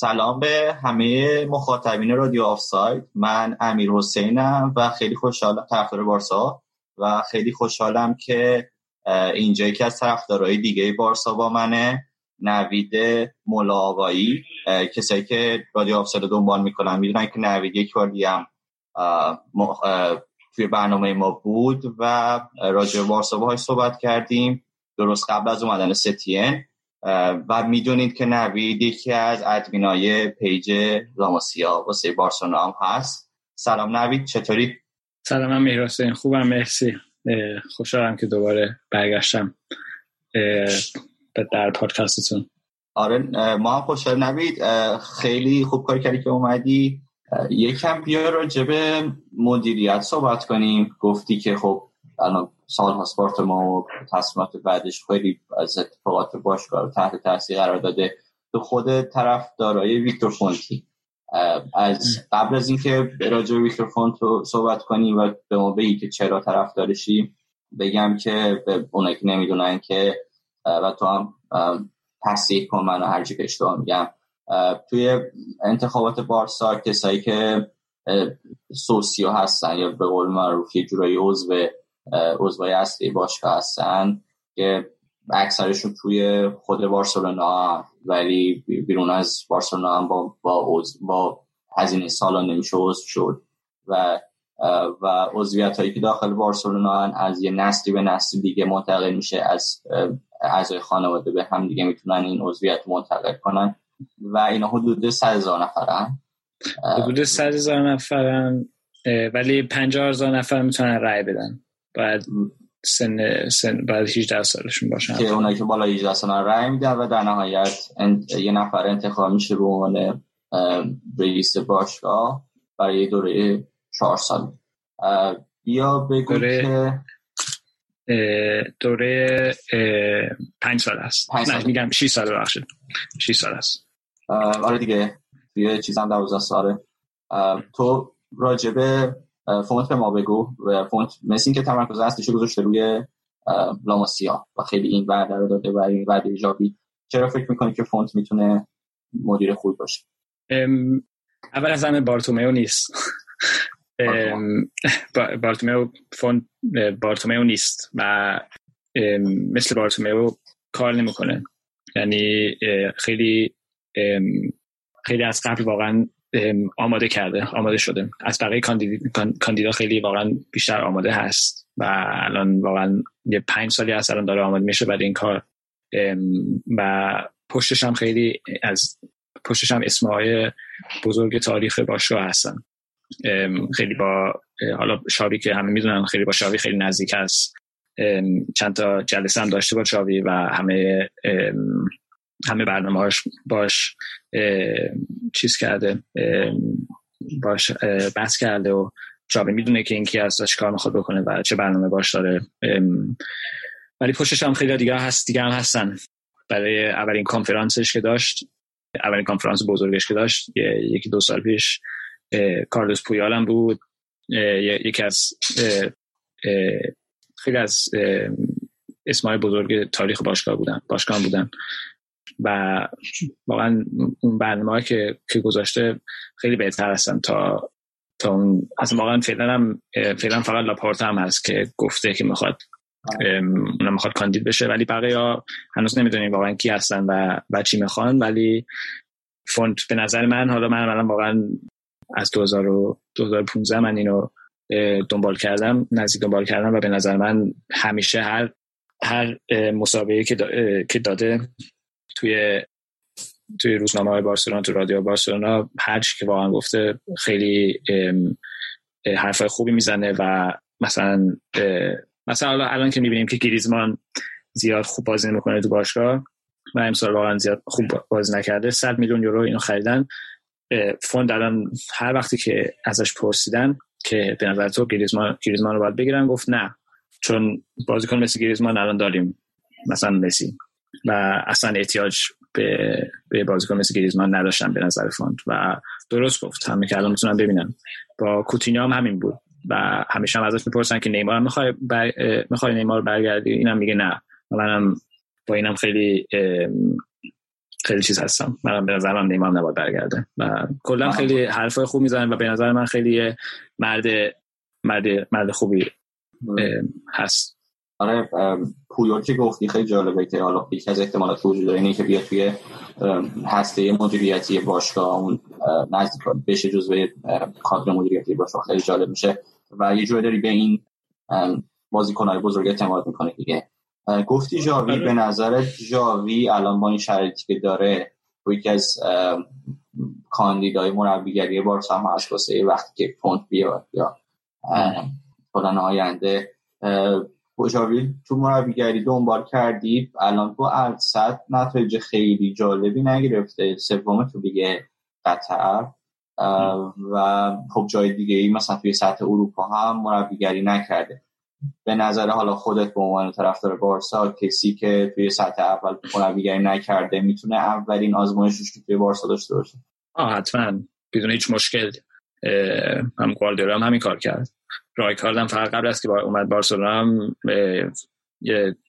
سلام به همه مخاطبین رادیو آفساید. من امیر حسینم و خیلی خوشحالم طرفدار بارسا و خیلی خوشحالم که اینجا یکی از طرفدارهای دیگه بارسا با منه نوید ملاوایی کسایی که رادیو آفساید رو دنبال می‌کنن. می‌دونن که نوید یک بار هم توی برنامه ما بود و رادیو بارسا باهاش صحبت کردیم. درست قبل از اومدن ستین. و می‌دونید که نوید یکی از ادمینای پیج لاماسیا واسه بارسلونا هم هست. سلام نوید چطوری؟ سلام من خوبم مرسی. خوشحالم که دوباره برگشتم در پادکستتون. آره ما هم خوشحال نوید خیلی خوب کار کردی که اومدی. یکم بیا راجع به مدیریت صحبت کنیم. گفتی که خب الان سال پاسپورت ما و تصمیمات بعدش خیلی از اتفاقات باشگاه رو تحت تاثیر قرار داده. تو خود طرف دارای ویکتور فونتی. از قبل از اینکه راجع به ویکتور فونت صحبت کنیم و به ما بگی که چرا طرف دارشی بگم که به اونایی که نمی‌دونن که و تو هم تصدیح کن منو هر که اشتباه میگم. توی انتخابات بارسا کسایی که سوسیو هستن یا به قول معروف یه جورایی عضو عضوای اصلی باشگاه هستن که اکثرشون توی خود بارسلونا ولی بیرون از بارسلونا هم با با, با هزینه سالانه نمیشه عضو شد. و و عضویت هایی که داخل بارسلونا از یه نسلی به نسل دیگه منتقل میشه از اعضای خانواده به هم دیگه می‌تونن این عضویت منتقل کنن. و اینا حدود 100 هزار نفرن. حدود 100 هزار نفرن ولی 50 هزار نفر می‌تونن رای بدن. باید سن سن بعد 18 سالشون باشن. که اونایی که بالا 18 سال رای میدن و در نهایت یه نفر انتخاب میشه به عنوان رئیس باشگاه برای دوره 4 سال. بیا بگو دوره... که دوره پنج سال است. پنج سال. نه میگم 6 سال بخشید 6 سال است. آره دیگه. توی چیزم 12 ساله. تو راجبه فونت به ما بگو و فونت مثل این که تمرکز اصلیش گذاشته روی لاماسیا و خیلی این وعده رو داده و این وعده ایجابی. چرا فکر می‌کنی که فونت می‌تونه مدیر خوب باشه؟ اول از همه بارتومیو نیست. بارتومیو فونت بارتومیو نیست و مثل بارتومیو کار نمی‌کنه. یعنی خیلی خیلی از قبل واقعا آماده کرده آماده شده. از بقیه کاندیدا خیلی واقعا بیشتر آماده هست و الان واقعا یه پنج سالی هست الان داره آماده میشه برای این کار. و پشتش هم خیلی از پشتش هم اسمهای بزرگ تاریخ باشگاه هستن. خیلی با حالا شاوی که همه می‌دونن خیلی با شاوی خیلی نزدیک هست. چند تا جلسه هم داشته با شاوی و همه همه برنامه هاش باش چیز کرده باش بحث کرده و شاوی می‌دونه که این کی هست چه کار می‌خواد بکنه و چه برنامه باش داره. ولی پشتش هم خیلی دیگه هست دیگه هم هستن. برای اولین کنفرانسش که داشت اولین کنفرانس بزرگش که داشت یکی دو سال پیش کارلوس پویال هم بود. یکی از خیلی از اسمای بزرگ تاریخ باشگاه بودن باشگاه بودن. و واقعا اون برنامه که که گذاشته خیلی بهتر هستن تا تا اون از واقعا فعلا هم فعلا فقط لاپورتا هم هست که گفته که می‌خواد اونم می‌خواد کاندید بشه. ولی بقیه ها هنوز نمی‌دونیم واقعا کی هستن و و چی می‌خوان. ولی فونت به نظر من حالا من الان واقعا از 2015 من اینو دنبال کردم نزدیک دنبال کردم و به نظر من همیشه هر هر مسابقه که داده توی توی روزنامه های بارسلونا تو رادیو بارسلونا هر که واقعا گفته خیلی حرفای خوبی می‌زنه و مثلا مثلا الان که می‌بینیم که گریزمان زیاد خوب بازی نمی‌کنه تو باشگاه و امسال واقعا زیاد خوب بازی نکرده 100 میلیون یورو اینو خریدن. فوند الان هر وقتی که ازش پرسیدن که به نظر تو گریزمان گریزمان رو باید بگیرن گفت نه چون بازیکن مثل گریزمان الان داریم مثلا مسی. و اصلا احتیاج به, به بازیکن مثل گریزمان نداشتن به نظر فوند و درست گفت. همین که الان می‌تونن ببینن با کوتینیو هم همین بود و همیشه هم ازش می‌پرسن که نیمار هم می‌خوای بر... می‌خوای نیمار برگردی؟ اینم میگه نه. منم با اینم خیلی خیلی چیز هستم. منم به نظر من نیمار نباید برگرده و کلا خیلی حرفای خوب می‌زنن و به نظر من خیلی مرد مرد مرد خوبی هست. آره پویول که گفتی خیلی جالبه که حالا یکی از احتمالات وجود داره اینه که بیا توی هسته مدیریتی باشگاه اون نزدیک بشه جزو کادر مدیریتی باشگاه. خیلی جالب میشه. و یه جوری داری به این بازیکنهای بزرگ اعتماد می‌کنه دیگه. گفتی جاوی به نظر جاوی الان با این شرایطی که داره یکی از کاندیدای مربیگری بارسا هم هست واسه وقتی که پونت بیاد یا پلان آینده جاوی تو مربیگری دنبال کردی الان تو ارصد نتایج خیلی جالبی نگرفته. سوم تو دیگه قطر. و خب جای دیگه ای مثلا توی سطح اروپا هم مربیگری نکرده. به نظر حالا خودت به عنوان طرفدار بارسا کسی که توی سطح اول مربیگری نکرده می‌تونه اولین آزمایشش توی بارسا داشته باشه؟ آه حتما. بدون هیچ مشکل. هم گواردیولا هم همین کار کرد. رایکارد هم فقط قبل از که اومد بارسلونا هم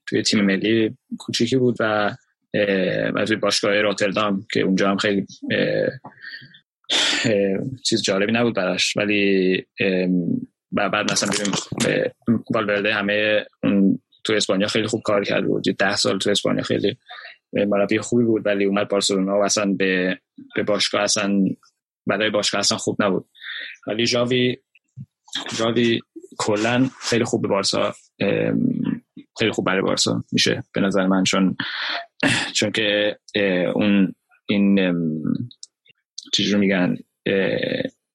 توی تیم ملی کوچیکی بود و و توی باشگاه روتردام که اونجا هم خیلی چیز جالبی نبود براش. ولی بعد مثلا ببینیم والورده همه تو اسپانیا خیلی خوب کار کرد بود. ده سال تو اسپانیا خیلی مربی خوبی بود ولی اومد بارسلونا و اصلا به, به باشگاه اصلا برای باشگاه اصلا خوب نبود. ولی جاوی جاوی کلا خیلی خوب به بارسا خیلی خوب برای بارسا میشه به نظر من چون چون که اون این چیزی رو میگن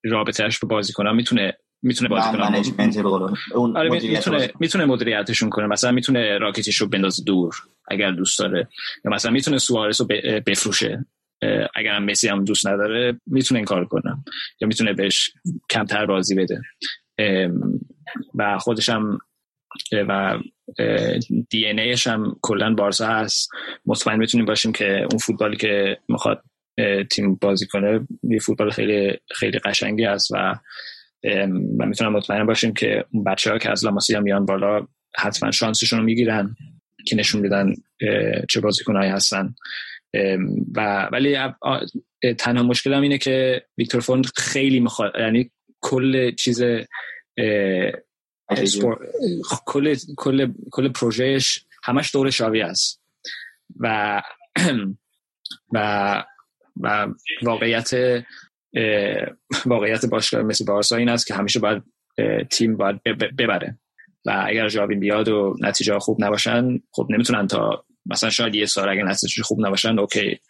رابطهش به بازیکنان می‌تونه می‌تونه بازی کنه آره می‌تونه می‌تونه مدیریتشون کنه. مثلا می‌تونه راکتیش رو بندازه دور اگر دوست داره. یا مثلا می‌تونه سوارس رو بفروشه. اگر هم مسی هم دوست نداره می‌تونه این کار کنه. یا می‌تونه بهش کمتر بازی بده. و خودش هم و دی ان ایش هم کلا بارسا هست. مطمئن می‌تونیم باشیم که اون فوتبالی که می‌خواد تیم بازی کنه یه فوتبال خیلی خیلی قشنگی است و و می‌تونم مطمئن باشیم که اون بچه ها که از لاماسیا میان بالا حتما شانسشون رو می‌گیرن که نشون میدن چه بازیکنهایی هستن. و ولی تنها مشکلم اینه که ویکتور فوند خیلی می‌خواد یعنی کل چیز کل کل کل پروژهش همش دور شاوی است. و و و واقعیت واقعیت باشگاه مثل بارسا این است که همیشه باید تیم باید ببره. و اگر جاوین بیاد و نتیجه خوب نباشن خب نمی‌تونن تا مثلا شاید یه سال اگر نتیجه خوب نباشن اوکی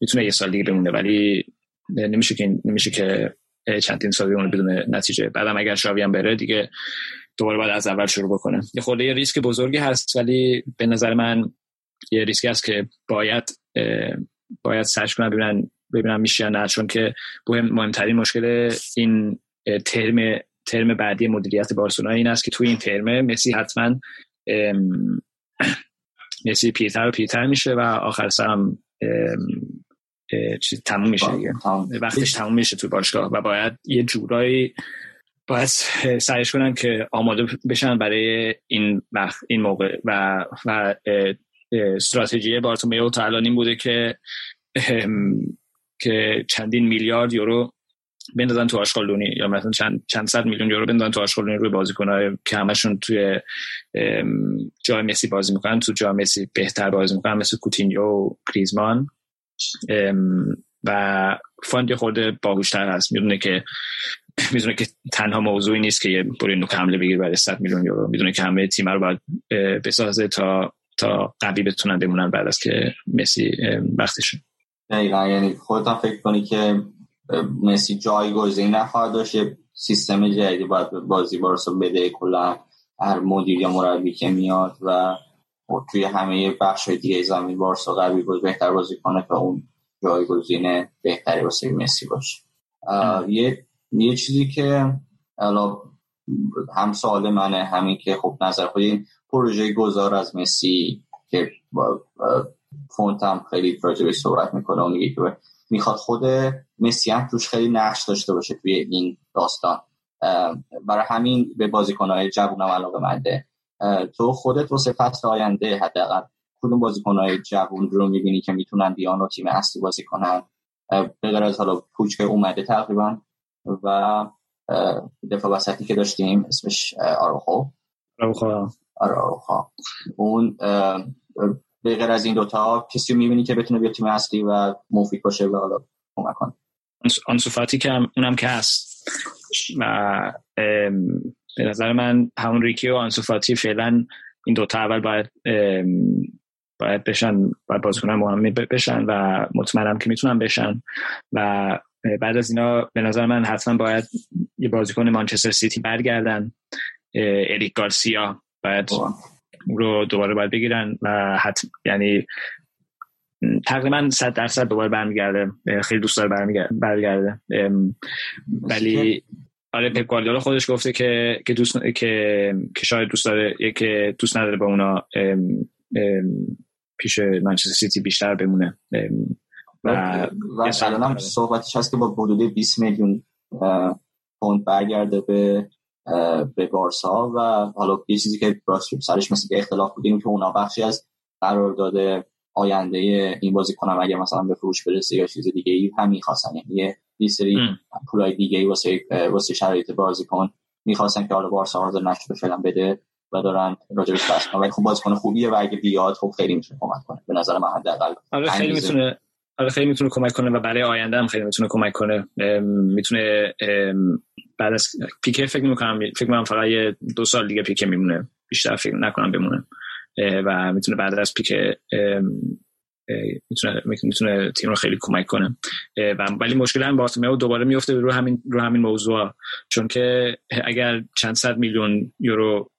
می‌تونه یه سال دیگه بمونه. ولی نمیشه که نمیشه که چندین سال بمونه بدون نتیجه. بعدم اگر شاوی هم بره دیگه دوباره باید از اول شروع بکنه. یه خورده یه ریسک بزرگی هست ولی به نظر من یه ریسکی هست که باید باید search کنن ببینن ببینم میشه یا نه. چون که مهم مهمترین مشکل این ترم ترم بعدی مدیریت بارسلونا این است که توی این ترم مسی حتما مسی پیرتر و پیرتر میشه و آخر سرم چیز تموم میشه دیگه. وقتش تموم میشه تو باشگاه و باید یه جورایی باید سعیش کنن که آماده بشن برای این وقت این موقع و و استراتژی بارتومیو تا الان این بوده که که چندین میلیارد یورو بندازن تو آشغالدونی یا مثلا چند چند صد میلیون یورو بندازن تو آشغالدونی روی بازیکن‌های که همشون توی جای مسی بازی می‌کنن تو جای مسی بهتر بازی می‌کنن مثل کوتینیو و گریزمان. و فاند خورده باهوشتر هست. می‌دونه که می‌دونه که تنها موضوعی نیست که یه بری نوک حمله بگیر برای 100 میلیون یورو. می‌دونه که همه تیم رو باید بسازه تا تا قوی بتونن بمونن بعد از که مسی وقتشون دقیقا. یعنی خودت فکر کنی که مسی جایگزین نخواهد داشت. سیستم جدیدی باید بازی بارسا بده. کلا هر مدیر یا مربی که میاد و توی همه بخش دیگه زمین بارسا قوی بود بهتر بازی کنه که اون جایگزین بهتری واسه مسی باشه. یه یه چیزی که الان هم سوال منه همین که خب نظر خود پروژه گذار از مسی که فونت هم خیلی راجبه صحبت می‌کنه و میگه که می‌خواد خود مسی هم توش خیلی نقش داشته باشه توی این داستان. برای همین به بازیکنهای جوون هم علاقه منده تو خودت واسه فصل آینده حداقل کدوم بازیکنهای جوون رو می‌بینی که می‌تونن بیان و تیم اصلی بازی کنن؟ به از حالا پوچ که اومده تقریبا و دفاع وسطی که داشتیم اسمش آروخو آروخو آروخو اون به غیر از این دوتا کسی می‌بینی که بتونه بیاد تیم اصلی و مفید باشه و حالا کمک کنه. آنسوفاتی که اونم که هست. به نظر من همون ریکی و آنسوفاتی فعلا این دوتا اول باید باید بشن باید بازیکن مهمی بشن و مطمئنم که می‌تونن بشن و بعد از اینا به نظر من حتما باید یه بازیکن مانچستر سیتی برگردن اریک گارسیا. باید رو دوباره باید بگیرن و حتما یعنی تقریبا صد درصد دوباره برمیگرده. خیلی دوست داره برمیگرده ولی آره پپ گواردیولا خودش گفته که که دوست که که شاید دوست داره که دوست نداره با اونا پیش منچستر سیتی بیشتر بمونه. و و الان هم صحبتش هست که با حدود 20 میلیون پوند برگرده به به بارسا و حالا یه چیزی که سرش مثل که اختلاف بودیم که اونا بخشی از قرار داده آینده این بازی کنم اگه مثلا به فروش برسه یا چیز دیگه ای هم می‌خواستن. یعنی یه سری پولای دیگه ای واسه واسه شرایط بازیکن می‌خواستن که حالا بارسا حاضر نشده فعلا بده و دارن راجبش بحث ولی خب بازیکن خوبیه و اگه بیاد خب خیلی می‌تونه کمک کنه. به نظر من حداقل آره خیلی می‌تونه آره خیلی می‌تونه کمک کنه و برای آینده هم خیلی می‌تونه کمک کنه. می‌تونه بعد از پیکه فکر می‌کنم فکر می‌کنم فقط یه دو سال دیگه پیکه میمونه. بیشتر فکر نکنم بمونه. و می‌تونه بعد از پیکه می‌تونه می‌تونه تیم رو خیلی کمک کنه. و ولی مشکل هم بارتومئو دوباره میفته رو همین رو همین موضوع چون که اگر چند صد میلیون یورو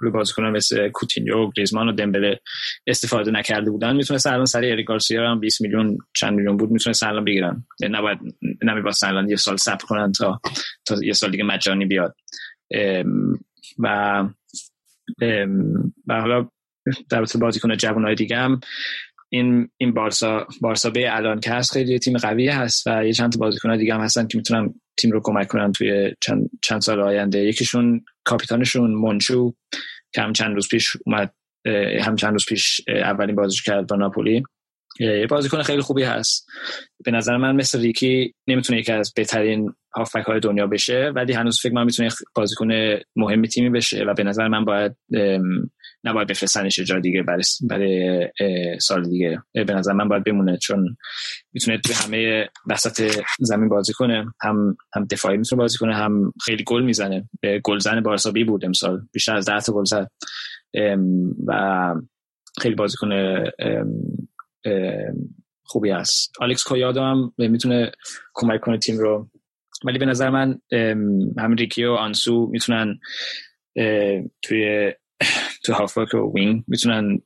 روی بازیکنان مثل کوتینیو گریزمان و دمبله استفاده نکرده بودن می‌تونه الان سری اریک هم 20 میلیون چند میلیون بود می‌تونه الان بگیرن. نباید نمیباید الان یه سال صبر کنن تا تا یه سال دیگه مجانی بیاد. و و حالا در بازیکن جوانای دیگه هم این این بارسا بارسا به الان که هست خیلی تیم قوی هست و یه چند تا بازیکن دیگه هم هستن که می‌تونن تیم رو کمک کنن توی چند, چند سال آینده. یکیشون کاپیتانشون منچو که هم چند روز پیش اومد هم چند روز پیش اولین بازیش کرد با ناپولی. بازیکن خیلی خوبی هست. به نظر من مثل ریکی نمی‌تونه یکی از بهترین هافبک های دنیا بشه ولی هنوز فکر من می‌تونه بازیکن مهمی تیمی بشه و به نظر من باید نباید بفرستنش جا دیگه برای, برای سال دیگه. به نظر من باید بمونه چون می‌تونه توی همه وسط زمین بازی کنه هم هم دفاعی می‌تونه بازی کنه هم خیلی گل می‌زنه. گلزن بارسا بی بود امسال. بیشتر از 10 تا گل زد. و خیلی بازیکن خوبی است آلکس کویادو هم می‌تونه کمک کنه تیم رو. ولی به نظر من هم ریکی و آنسو می‌تونن توی تو هافبک و wing می‌تونن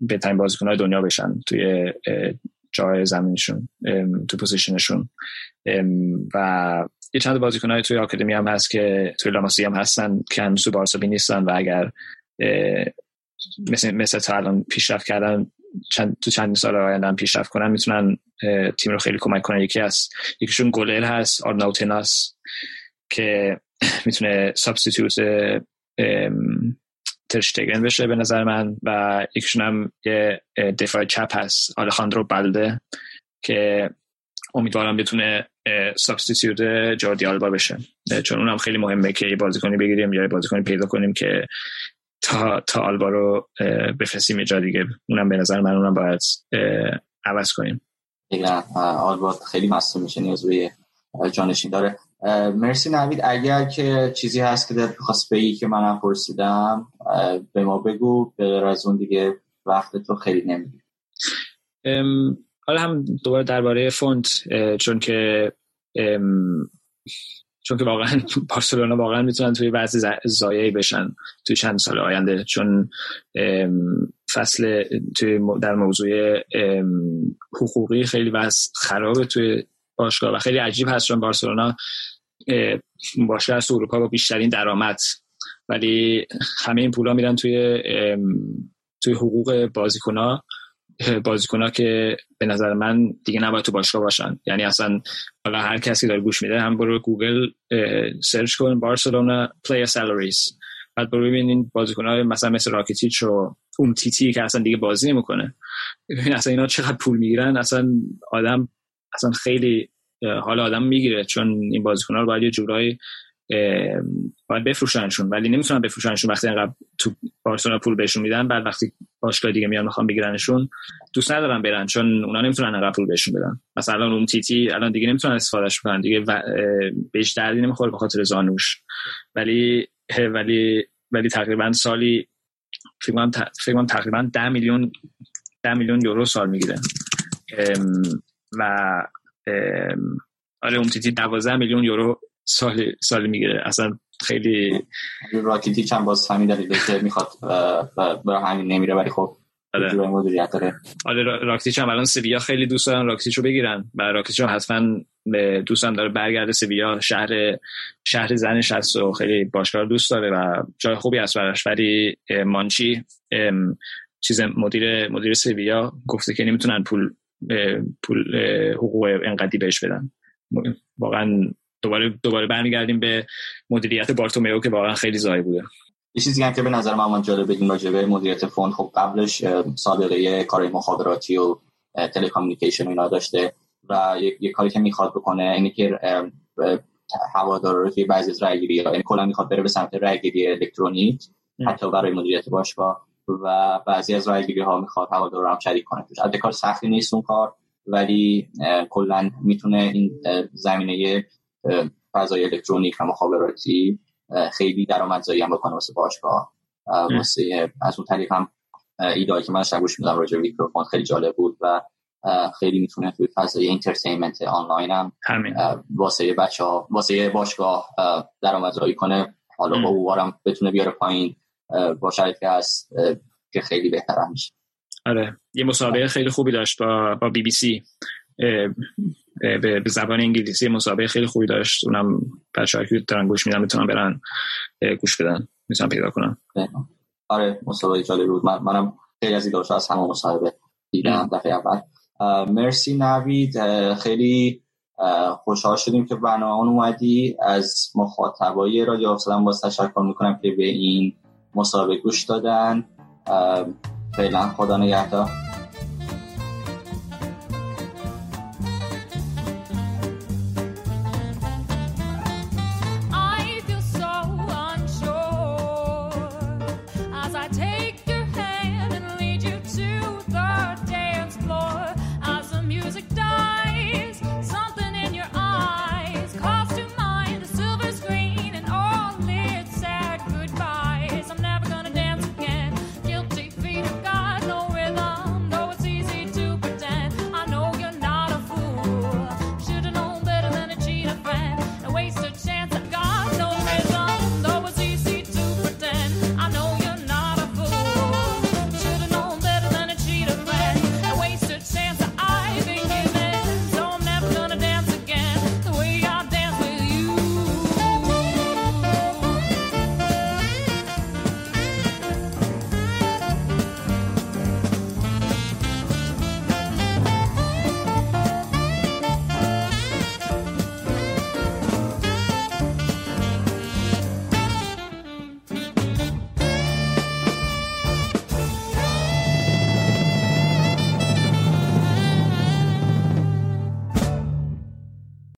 بهترین بازیکنهای دنیا بشن توی جای زمینشون تو پوزیشنشون. و یه چند بازیکنهای توی آکادمی هم هست که توی لاماسی هم هستن که هنوز تو بارسابی نیستن و اگر مثل, مثل تا الان پیشرفت کردن چند تو چند سال آینده پیشرفت کنن می‌تونن تیم رو خیلی کمک کنن. یکی از یکیشون گلر هست آرنائو تناس که می‌تونه substitute تراشتگن بشه به نظر من و یکیشون هم یه دفاع چپ هست آلخاندرو بلده که امیدوارم بتونه substitute جوردی آلبا بشه. چون اونم خیلی مهمه که یه بازیکنی بگیریم یا بازیکنی پیدا کنیم که تا تا آلبا رو بفرستیم جا دیگه. اونم به نظر من اونم باید عوض کنیم. آلبا خیلی مصوم میشه نیاز به جانشین داره. مرسی نوید. اگر که چیزی هست که در خواست بگی که منم پرسیدم به ما بگو. به از اون دیگه وقت تو خیلی نمیدی حالا هم دوباره درباره فونت چون که چون که واقعا بارسلونا واقعا می‌تونن توی بعضی زایعی بشن توی چند سال آینده. چون فصل توی در موضوع حقوقی خیلی وضع خرابه توی باشگاه و خیلی عجیب هست چون بارسلونا باشگاه از اروپا با بیشترین درآمد. ولی همه این پولا میرن توی توی حقوق بازیکن بازیکن که به نظر من دیگه نباید تو باشگاه باشن. یعنی اصلا حالا هر کسی داره گوش میده هم برو گوگل search کن Barcelona player salaries بعد برو ببینین بازیکن های مثلا مثل راکیتیچ و اومتیتی که اصلا دیگه بازی نمی‌کنه. ببین اصلا اینا چقدر پول می‌گیرن؟ اصلا آدم اصلا خیلی حالا آدم می‌گیره چون این بازیکن ها رو باید یه جورایی باید بفروشنشون. ولی نمی‌تونن بفروشنشون وقتی اینقدر تو بارسلونا پول بهشون میدن. بعد وقتی باشگاه دیگه میان می‌خوان بگیرنشون دوست ندارن برن چون اونا نمی‌تونن اینقدر پول بهشون بدن. مثلا اون تیتی الان دیگه نمی‌تونن استفادهش کنن. دیگه و... بهش دردی نمی‌خوره به خاطر زانوش. ولی ولی ولی تقریبا سالی فکر کنم تقریبا 10 میلیون 10 میلیون یورو سال می‌گیره. و آره اون تیتی 12 میلیون یورو سال سال می‌گیره. اصلا خیلی راکیتی چند باز همین دلیل که می‌خواد برای همین نمیره ولی خب آره. مدیریت داره. آره راکیتیچ هم الان سویا خیلی دوست دارن راکیتیچ رو بگیرن و راکیتیچ هم حتما دوستم داره برگرده. سویا شهر شهر زنش هست و خیلی باشگاه دوست داره و جای خوبی هست براش. ولی مانچی چیز مدیر مدیر سویا گفته که نمی‌تونن پول پول حقوق انقدی بهش بدن. واقعا دوباره دوباره برمیگردیم به مدیریت بارتومیو که واقعا خیلی زایی بوده. یه چیزی هم که به نظر من جالب بگیم راجع به مدیریت فوند خب قبلش سابقه کار مخابراتی و تلکامیونیکیشن اینا داشته و یه کاری که می‌خواد بکنه اینه که هوادار رو توی بعضی از رأیگیری یعنی کلا می‌خواد بره به سمت رأیگیری الکترونیک حتی برای مدیریت باشگاه و بعضی از رأیگیری ها می‌خواد هوادار رو هم شریک کنه البته کار سختی نیست اون کار ولی کلا می‌تونه این زمینه فضای الکترونیک و مخابراتی خیلی درآمدزایی هم بکنه واسه باشگاه. واسه از اون طریق هم ایدایی که من شبوش میدم راجع میکروفون خیلی جالب بود و خیلی می‌تونه توی فضای انترتینمنت آنلاین هم واسه بچه ها واسه باشگاه درآمدزایی کنه. حالا با اوارم بتونه بیاره پایین با شرایطی هست که خیلی بهتر میشه. آره. یه مسابقه خیلی خوبی داشت با با بی بی سی. به زبان انگلیسی مسابقه خیلی خوبی داشت. اونم بچه‌ها که دارن گوش میدن می‌تونن برن گوش بدن. می‌تونن پیدا کنن. آره مسابقه جالب بود. من منم خیلی از ایداش از همه مصاحبه دیدم دفعه اول. مرسی نوید. خیلی خوشحال شدیم که برنامه اومدی. از مخاطبای رادیو افسلام باز تشکر می‌کنم که به این مسابقه گوش دادن. فعلا خدا نگهدار.